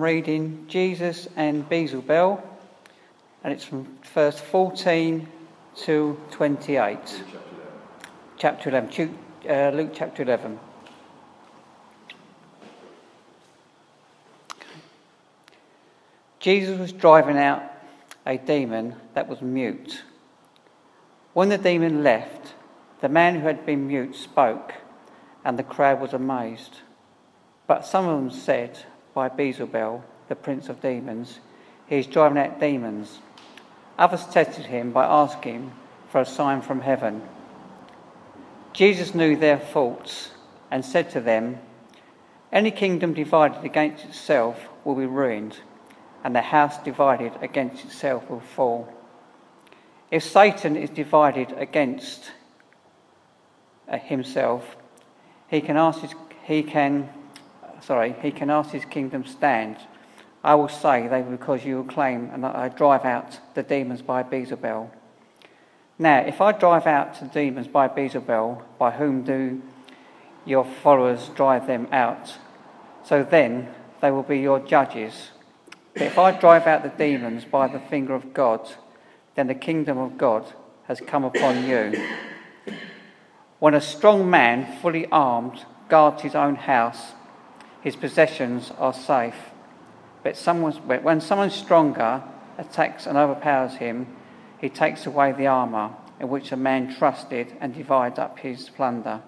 Reading Jesus and Beelzebul, and it's from verse 14 to 28. Chapter 11. Uh, Luke chapter 11. Jesus was driving out a demon that was mute. When the demon left, the man who had been mute spoke, and the crowd was amazed. But some of them said, By Beelzebul, the prince of demons, he is driving out demons. Others tested him by asking for a sign from heaven. Jesus knew their faults and said to them, Any kingdom divided against itself will be ruined, and the house divided against itself will fall. If Satan is divided against uh, himself, he can ask his, he can, sorry, he can ask his kingdom stand. I will say they because you will claim and I drive out the demons by Beelzebul. Now, if I drive out the demons by Beelzebul, by whom do your followers drive them out? So then they will be your judges. But if I drive out the demons by the finger of God, then the kingdom of God has come upon you. When a strong man, fully armed, guards his own house, his possessions are safe. But when someone stronger attacks and overpowers him, he takes away the armour in which a man trusted and divides up his plunder.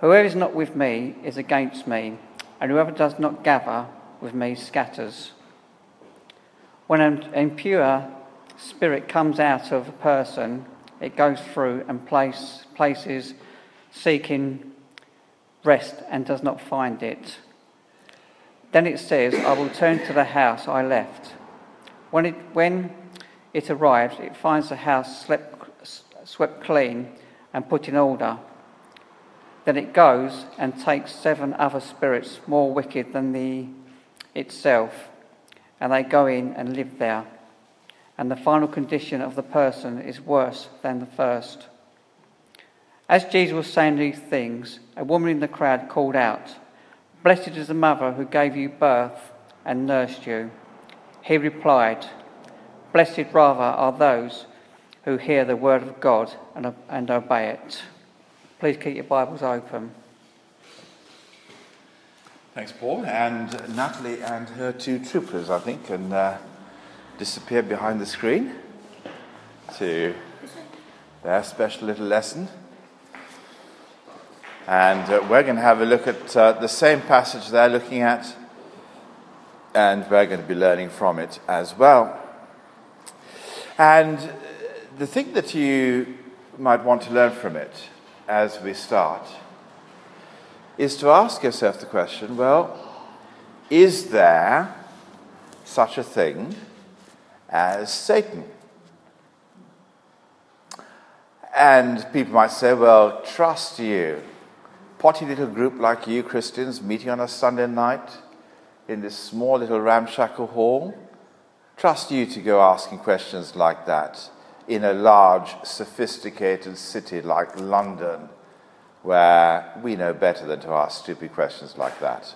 Whoever is not with me is against me, and whoever does not gather with me scatters. When an impure spirit comes out of a person, it goes through and place, places seeking rest and does not find it. Then it says, I will turn to the house I left. When it, when it arrives, it finds the house swept, swept clean and put in order. Then it goes and takes seven other spirits more wicked than the itself, and they go in and live there. And the final condition of the person is worse than the first. As Jesus was saying these things, a woman in the crowd called out, Blessed is the mother who gave you birth and nursed you. He replied, Blessed rather are those who hear the word of God and, and obey it. Please keep your Bibles open. Thanks, Paul. And Natalie and her two troopers, I think, can uh, disappear behind the screen to their special little lesson. And uh, we're going to have a look at uh, the same passage they're looking at, and we're going to be learning from it as well. And the thing that you might want to learn from it as we start is to ask yourself the question well, is there such a thing as Satan? And people might say, well, trust you. Potty little group like you, Christians, meeting on a Sunday night in this small little ramshackle hall trust you to go asking questions like that in a large, sophisticated city like London, where we know better than to ask stupid questions like that.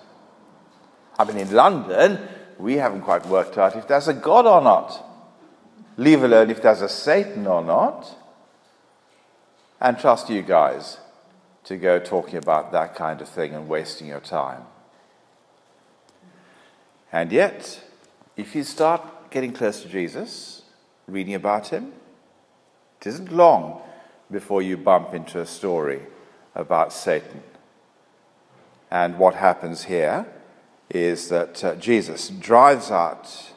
I mean, in London, we haven't quite worked out if there's a God or not, leave alone if there's a Satan or not, and trust you guys to go talking about that kind of thing and wasting your time. And yet, if you start getting close to Jesus, reading about him, it isn't long before you bump into a story about Satan. And what happens here is that uh, Jesus drives out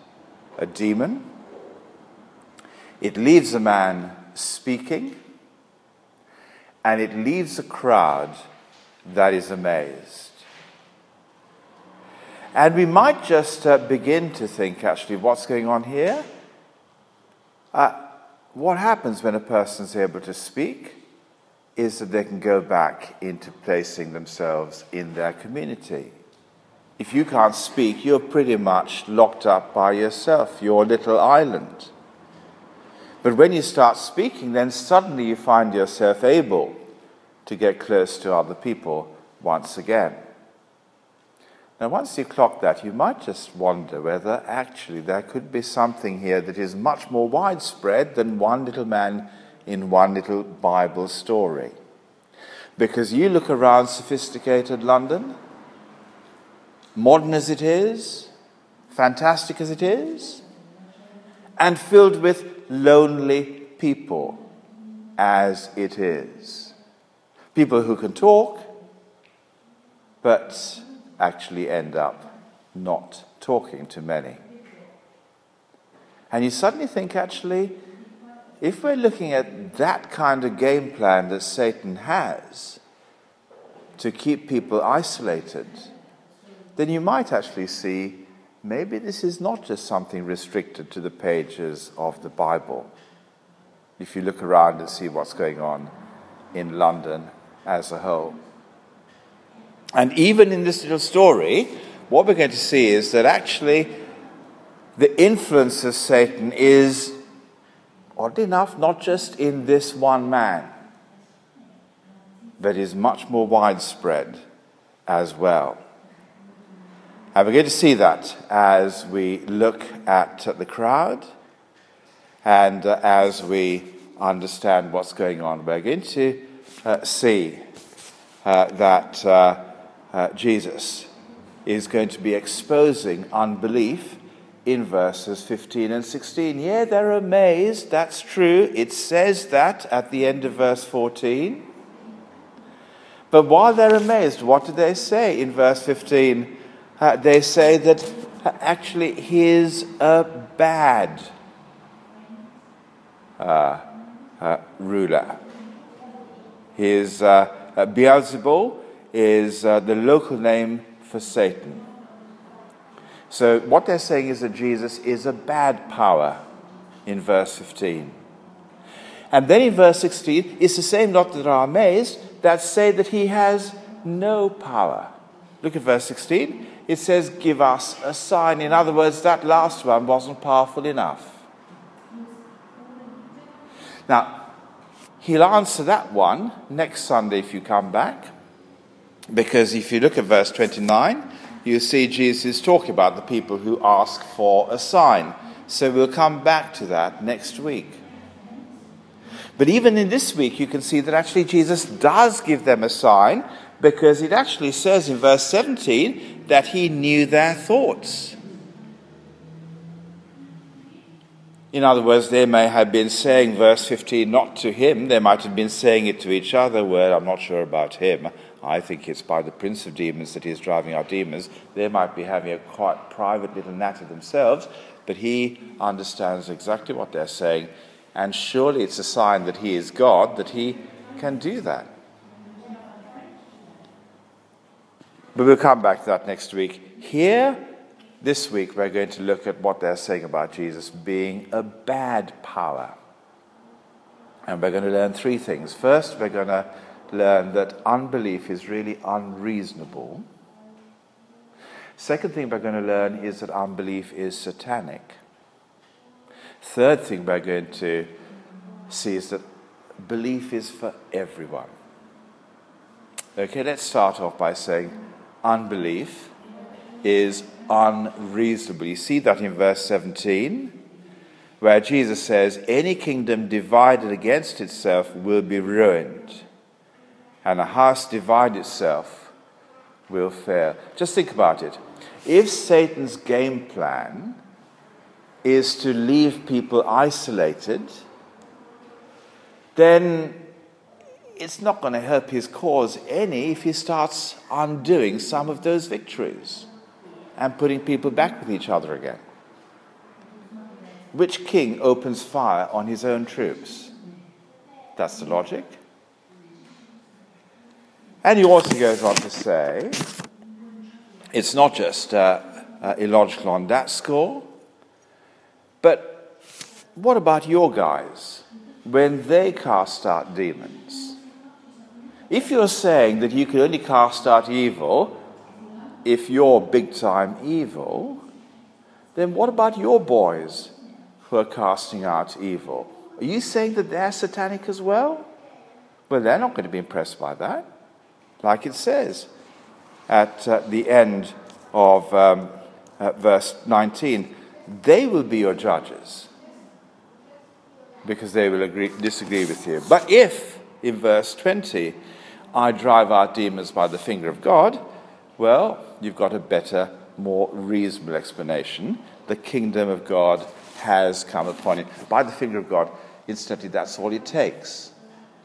a demon, it leaves a man speaking, and it leaves a crowd that is amazed. And we might just uh, begin to think actually what's going on here. Uh, what happens when a person is able to speak is that they can go back into placing themselves in their community. If you can't speak, you're pretty much locked up by yourself, your little island. But when you start speaking, then suddenly you find yourself able to get close to other people once again. Now, once you clock that, you might just wonder whether actually there could be something here that is much more widespread than one little man in one little Bible story. Because you look around sophisticated London, modern as it is, fantastic as it is, and filled with lonely people as it is. People who can talk, but actually end up not talking to many. And you suddenly think, actually, if we're looking at that kind of game plan that Satan has to keep people isolated, then you might actually see maybe this is not just something restricted to the pages of the Bible. If you look around and see what's going on in London as a whole. And even in this little story, what we're going to see is that actually the influence of Satan is, oddly enough, not just in this one man, but is much more widespread as well. And we're going to see that as we look at the crowd and uh, as we understand what's going on. We're going to uh, see uh, that uh, uh, Jesus is going to be exposing unbelief in verses 15 and 16. Yeah, they're amazed. That's true. It says that at the end of verse 14. But while they're amazed, what do they say in verse 15? Uh, they say that uh, actually he's a bad uh, uh, ruler. His uh, Beelzebul is uh, the local name for Satan. So, what they're saying is that Jesus is a bad power in verse 15. And then in verse 16, it's the same lot that are amazed that say that he has no power. Look at verse 16. It says, Give us a sign. In other words, that last one wasn't powerful enough. Now, he'll answer that one next Sunday if you come back. Because if you look at verse 29, you see Jesus talking about the people who ask for a sign. So we'll come back to that next week. But even in this week, you can see that actually Jesus does give them a sign because it actually says in verse 17 that he knew their thoughts. In other words, they may have been saying verse 15 not to him, they might have been saying it to each other. Well, I'm not sure about him. I think it's by the prince of demons that he's driving out demons. They might be having a quite private little natter themselves, but he understands exactly what they're saying. And surely it's a sign that he is God that he can do that. But we'll come back to that next week. Here, this week, we're going to look at what they're saying about Jesus being a bad power. And we're going to learn three things. First, we're going to learn that unbelief is really unreasonable. Second thing we're going to learn is that unbelief is satanic. Third thing we're going to see is that belief is for everyone. Okay, let's start off by saying unbelief is unreasonable. You see that in verse 17, where Jesus says, Any kingdom divided against itself will be ruined and a house divided itself will fail. Just think about it. If Satan's game plan is to leave people isolated, then it's not going to help his cause any if he starts undoing some of those victories and putting people back with each other again. Which king opens fire on his own troops? That's the logic. And he also goes on to say it's not just uh, uh, illogical on that score, but what about your guys when they cast out demons? If you're saying that you can only cast out evil if you're big time evil, then what about your boys who are casting out evil? Are you saying that they're satanic as well? Well, they're not going to be impressed by that like it says at uh, the end of um, uh, verse 19, they will be your judges because they will agree, disagree with you. But if, in verse 20, I drive out demons by the finger of God, well, you've got a better, more reasonable explanation. The kingdom of God has come upon you. By the finger of God, instantly, that's all it takes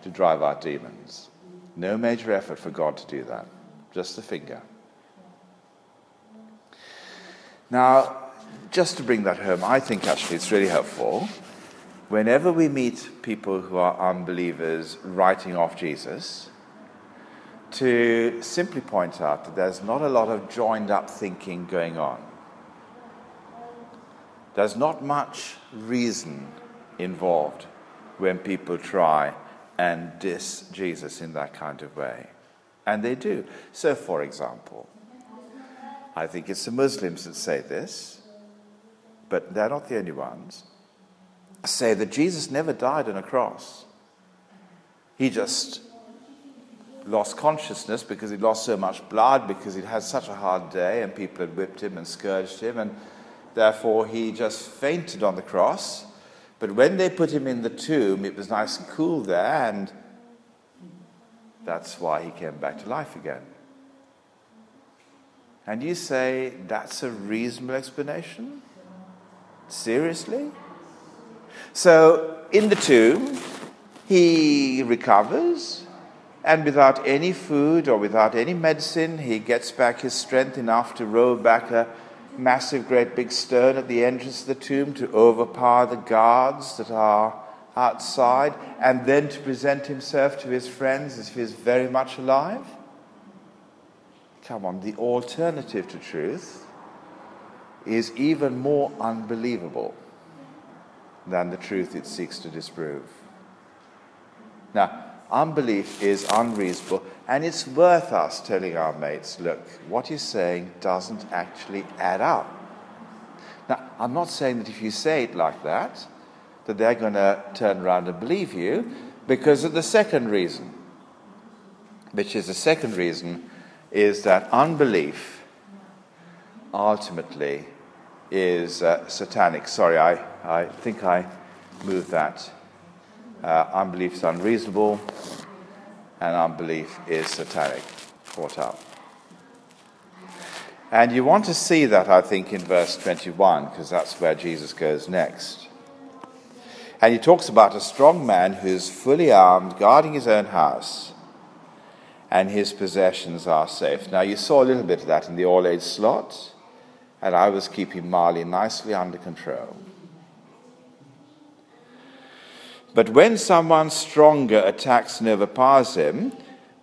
to drive out demons. No major effort for God to do that, just the finger. Now, just to bring that home, I think actually it's really helpful. Whenever we meet people who are unbelievers writing off Jesus, to simply point out that there's not a lot of joined up thinking going on. There's not much reason involved when people try and diss Jesus in that kind of way. And they do. So, for example, I think it's the Muslims that say this, but they're not the only ones, say that Jesus never died on a cross. He just lost consciousness because he'd lost so much blood, because he'd had such a hard day, and people had whipped him and scourged him, and therefore he just fainted on the cross. But when they put him in the tomb, it was nice and cool there, and that's why he came back to life again. And you say, that's a reasonable explanation? Seriously? So, in the tomb, he recovers, and without any food or without any medicine, he gets back his strength enough to roll back a massive, great big stone at the entrance of the tomb to overpower the guards that are outside, and then to present himself to his friends as if he's very much alive? Come on, the alternative to truth is even more unbelievable than the truth it seeks to disprove. Now, unbelief is unreasonable, and it's worth us telling our mates, look, what you're saying doesn't actually add up. Now, I'm not saying that if you say it like that, that they're going to turn around and believe you, because of the second reason, which is the second reason is that unbelief ultimately is uh, satanic. Sorry, I, I think I moved that. Uh, unbelief is unreasonable, and unbelief is satanic. Caught up. And you want to see that, I think, in verse 21, because that's where Jesus goes next. And he talks about a strong man who's fully armed, guarding his own house and his possessions are safe. Now, you saw a little bit of that in the all age slot, and I was keeping Marley nicely under control. But when someone stronger attacks and overpowers him,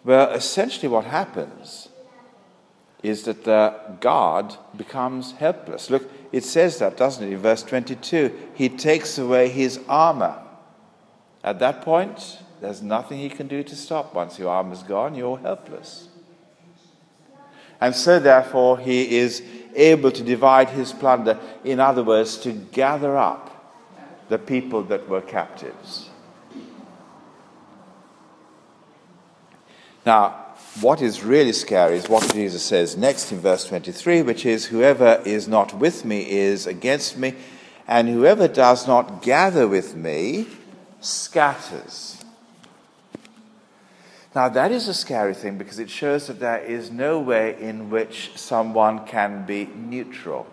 well, essentially what happens is that the guard becomes helpless. Look, it says that, doesn't it, in verse 22? He takes away his armor. At that point, there's nothing he can do to stop. Once your arm is gone, you're helpless. And so, therefore, he is able to divide his plunder. In other words, to gather up the people that were captives. Now, what is really scary is what Jesus says next in verse 23, which is, Whoever is not with me is against me, and whoever does not gather with me scatters. Now, that is a scary thing because it shows that there is no way in which someone can be neutral.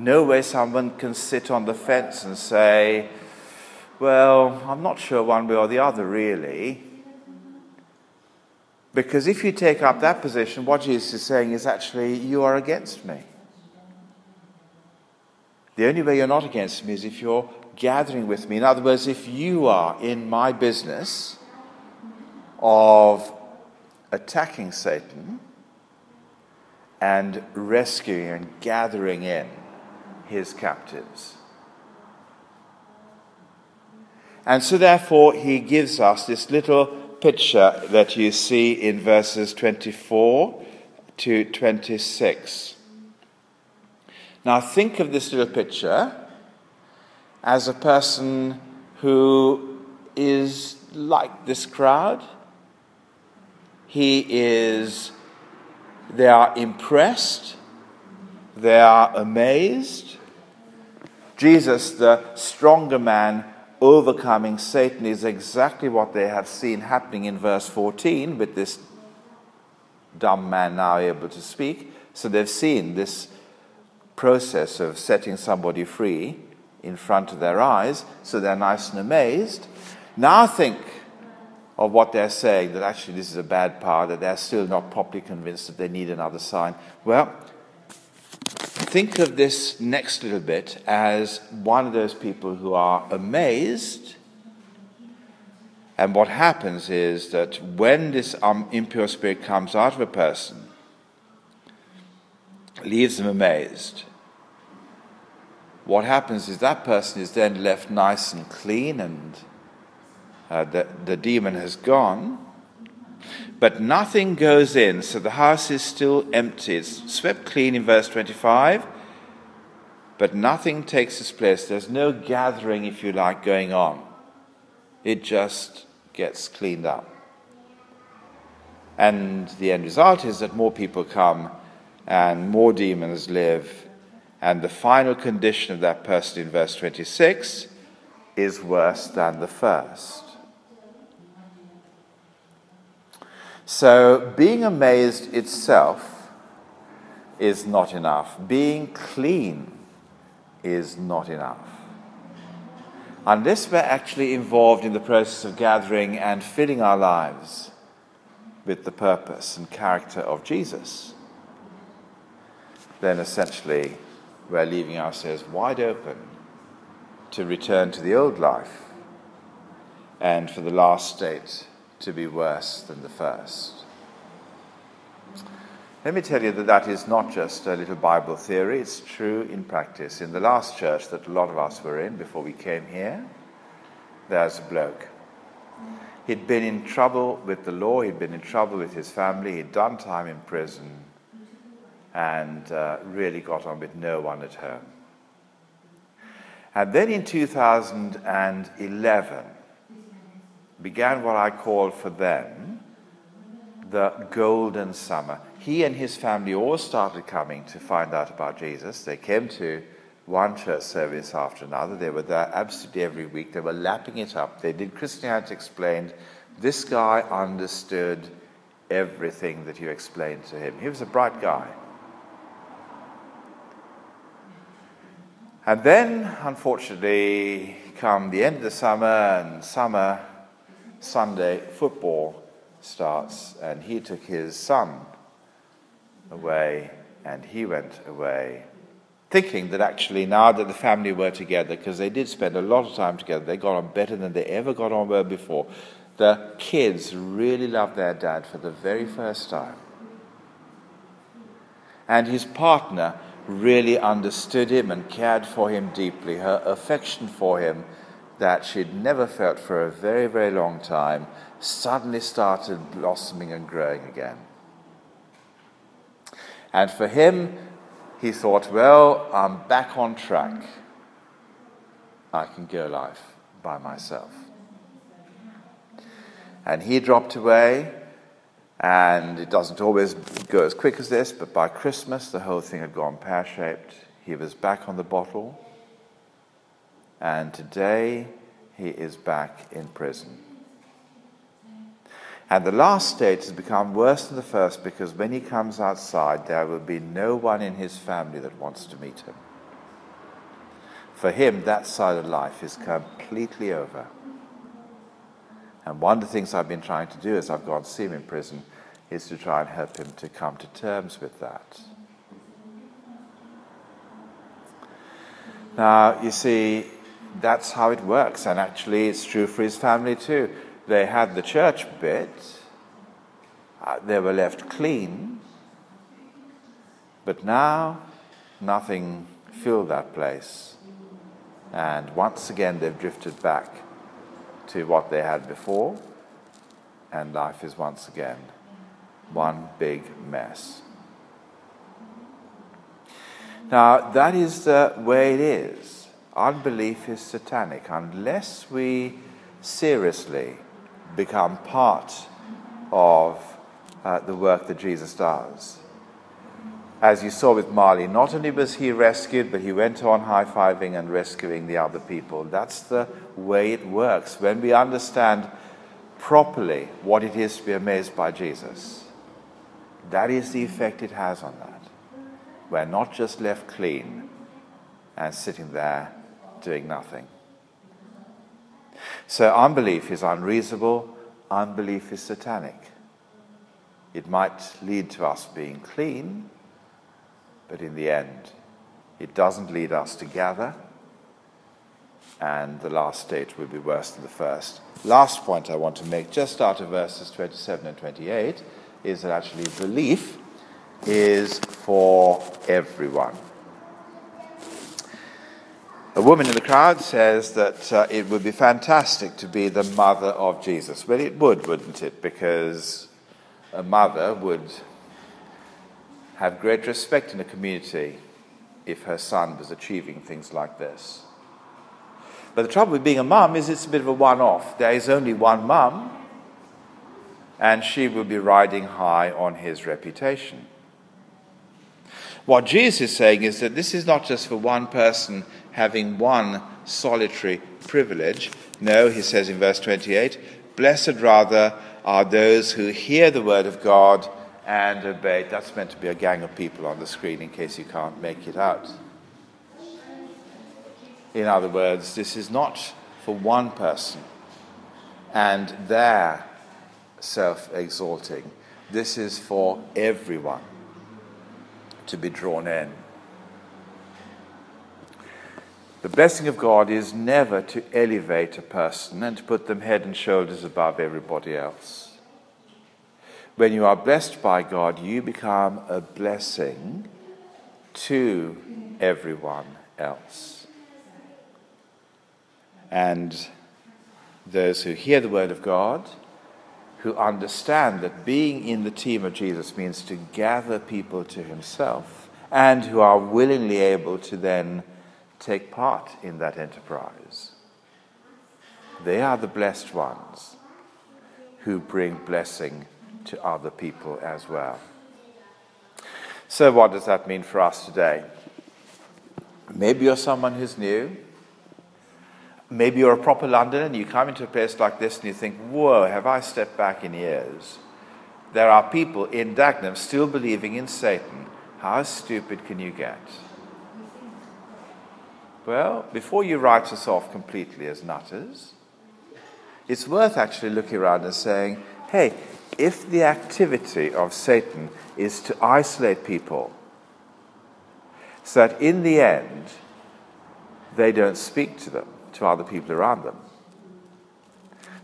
No way someone can sit on the fence and say, Well, I'm not sure one way or the other, really. Because if you take up that position, what Jesus is saying is actually, You are against me. The only way you're not against me is if you're gathering with me. In other words, if you are in my business, of attacking Satan and rescuing and gathering in his captives. And so, therefore, he gives us this little picture that you see in verses 24 to 26. Now, think of this little picture as a person who is like this crowd he is, they are impressed they are amazed. Jesus, the stronger man, overcoming Satan, is exactly what they have seen happening in verse 14 with this dumb man now able to speak. So they've seen this process of setting somebody free in front of their eyes, so they're nice and amazed. Now think of what they're saying that actually this is a bad power, that they're still not properly convinced that they need another sign. Well, think of this next little bit as one of those people who are amazed. And what happens is that when this um, impure spirit comes out of a person, leaves them amazed, what happens is that person is then left nice and clean and uh, the, the demon has gone. But nothing goes in, so the house is still empty. It's swept clean in verse 25, but nothing takes its place. There's no gathering, if you like, going on. It just gets cleaned up. And the end result is that more people come and more demons live. And the final condition of that person in verse 26 is worse than the first. So, being amazed itself is not enough. Being clean is not enough. Unless we're actually involved in the process of gathering and filling our lives with the purpose and character of Jesus, then essentially we're leaving ourselves wide open to return to the old life and for the last state to be worse than the first. Let me tell you that that is not just a little Bible theory, it's true in practice. In the last church that a lot of us were in before we came here, there's a bloke. He'd been in trouble with the law, he'd been in trouble with his family, he'd done time in prison, and uh, really got on with no one at home. And then in 2011, began what I call for them the golden summer. He and his family all started coming to find out about Jesus. They came to one church service after another. They were there absolutely every week. They were lapping it up. They did Christianity Explained. This guy understood everything that you explained to him. He was a bright guy. And then, unfortunately, come the end of the summer and summer Sunday football starts, and he took his son away, and he went away, thinking that actually now that the family were together, because they did spend a lot of time together, they got on better than they ever got on well before. The kids really loved their dad for the very first time. And his partner really understood him and cared for him deeply. Her affection for him that she'd never felt for a very, very long time suddenly started blossoming and growing again. And for him, he thought, well, I'm back on track. I can go life by myself. And he dropped away, and it doesn't always go as quick as this, but by Christmas, the whole thing had gone pear shaped. He was back on the bottle and today he is back in prison. And the last state has become worse than the first because when he comes outside, there will be no one in his family that wants to meet him. For him, that side of life is completely over. And one of the things I've been trying to do as I've gone to see him in prison is to try and help him to come to terms with that. Now, you see, that's how it works. And actually, it's true for his family too. They had the church bit, uh, they were left clean, but now nothing filled that place. And once again, they've drifted back to what they had before, and life is once again one big mess. Now, that is the way it is unbelief is satanic unless we seriously become part of uh, the work that Jesus does. as you saw with Marley, not only was he rescued, but he went on high fiving and rescuing the other people. That's the way it works. When we understand properly what it is to be amazed by Jesus, that is the effect it has on that. We're not just left clean and sitting there doing nothing. So, unbelief is unreasonable, unbelief is satanic. It might lead to us being clean but in the end, it doesn't lead us to gather, and the last state will be worse than the first. Last point I want to make, just out of verses 27 and 28, is that actually belief is for everyone. A woman in the crowd says that uh, it would be fantastic to be the mother of Jesus. Well, it would, wouldn't it? Because a mother would have great respect in a community if her son was achieving things like this. But the trouble with being a mum is it's a bit of a one off. There is only one mum, and she will be riding high on his reputation. What Jesus is saying is that this is not just for one person having one solitary privilege. No, he says in verse 28 Blessed rather are those who hear the word of God and obey. That's meant to be a gang of people on the screen in case you can't make it out. In other words, this is not for one person and their self exalting. This is for everyone to be drawn in. The blessing of God is never to elevate a person and to put them head and shoulders above everybody else when you are blessed by God, you become a blessing to everyone else. And those who hear the word of God, who understand that being in the team of Jesus means to gather people to himself, and who are willingly able to then take part in that enterprise. They are the blessed ones who bring blessing to other people as well. So, what does that mean for us today? Maybe you're someone who's new. Maybe you're a proper Londoner and you come into a place like this and you think, whoa, have I stepped back in years? There are people in Dagenham still believing in Satan. How stupid can you get? Well, before you write us off completely as nutters, it's worth actually looking around and saying, hey, if the activity of Satan is to isolate people, so that in the end they don't speak to them, to other people around them,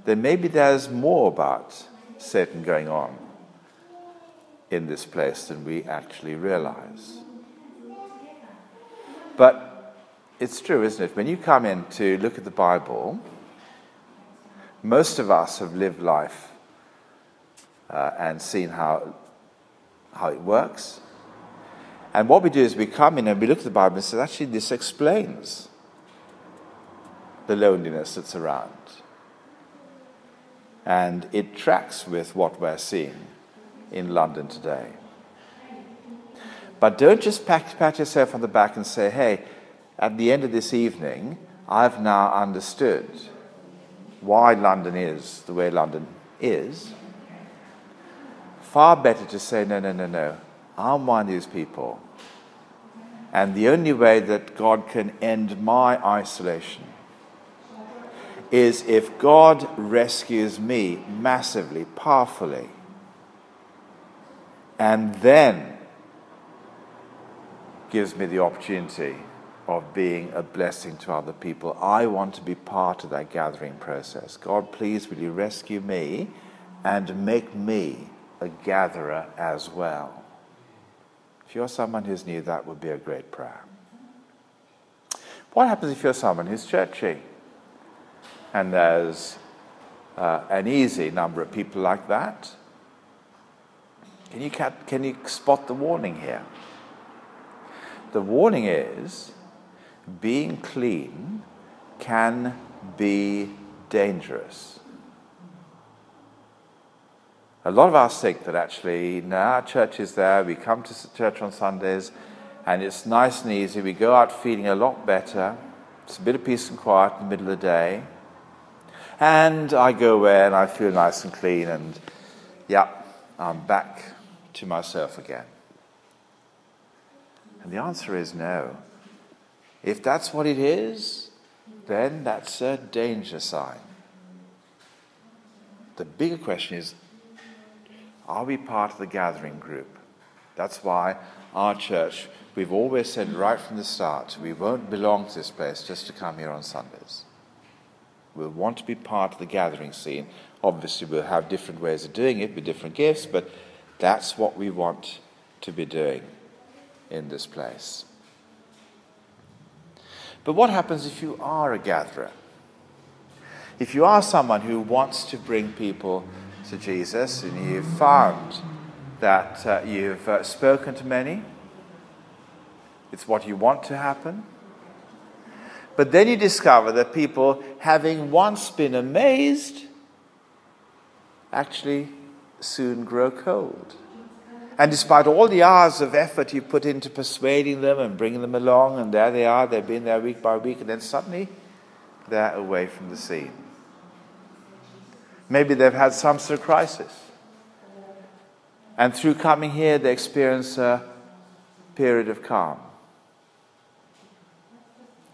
then maybe there's more about Satan going on in this place than we actually realize. But it's true, isn't it? When you come in to look at the Bible, most of us have lived life uh, and seen how, how it works. And what we do is we come in and we look at the Bible and say, actually, this explains the loneliness that's around. And it tracks with what we're seeing in London today. But don't just pat, pat yourself on the back and say, hey, at the end of this evening, I've now understood why London is the way London is far better to say, no, no, no, no. I'm one of these people. And the only way that God can end my isolation is if God rescues me massively, powerfully, and then gives me the opportunity of being a blessing to other people. I want to be part of that gathering process. God, please, will you rescue me and make me a gatherer as well. If you're someone who's new, that would be a great prayer. What happens if you're someone who's churchy? And there's uh, an easy number of people like that. Can you, can you spot the warning here? The warning is being clean can be dangerous. A lot of us think that actually, now our church is there, we come to church on Sundays, and it's nice and easy. We go out feeling a lot better. It's a bit of peace and quiet in the middle of the day. And I go away and I feel nice and clean, and yeah, I'm back to myself again. And the answer is no. If that's what it is, then that's a danger sign. The bigger question is are we part of the gathering group? That's why our church, we've always said right from the start, we won't belong to this place just to come here on Sundays. We'll want to be part of the gathering scene. Obviously, we'll have different ways of doing it with different gifts, but that's what we want to be doing in this place. But what happens if you are a gatherer? If you are someone who wants to bring people to Jesus and you've found that uh, you've uh, spoken to many, it's what you want to happen. But then you discover that people, having once been amazed, actually soon grow cold. And despite all the hours of effort you put into persuading them and bringing them along, and there they are, they've been there week by week, and then suddenly they're away from the scene. Maybe they've had some sort of crisis. And through coming here, they experience a period of calm.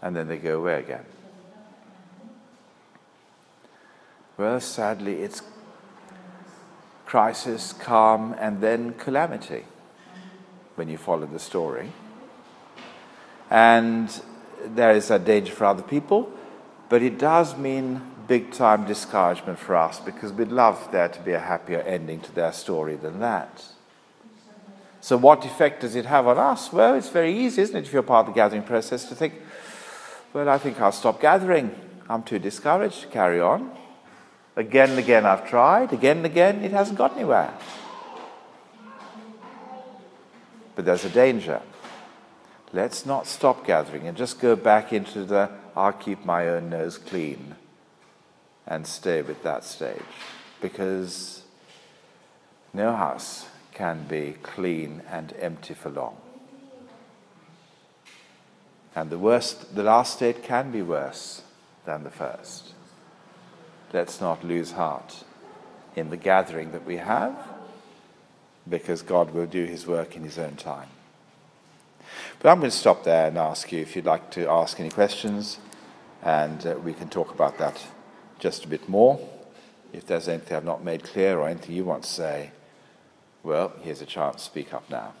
And then they go away again. Well, sadly, it's crisis, calm, and then calamity when you follow the story. And there is a danger for other people, but it does mean big time discouragement for us because we'd love there to be a happier ending to their story than that. So, what effect does it have on us? Well, it's very easy, isn't it, if you're part of the gathering process, to think, well, I think I'll stop gathering. I'm too discouraged to carry on. Again and again I've tried, again and again it hasn't got anywhere. But there's a danger. Let's not stop gathering and just go back into the I'll keep my own nose clean and stay with that stage. Because no house can be clean and empty for long. And the worst, the last state can be worse than the first. Let's not lose heart in the gathering that we have, because God will do his work in his own time. But I'm going to stop there and ask you if you'd like to ask any questions, and uh, we can talk about that just a bit more. If there's anything I've not made clear or anything you want to say, well, here's a chance. to Speak up now.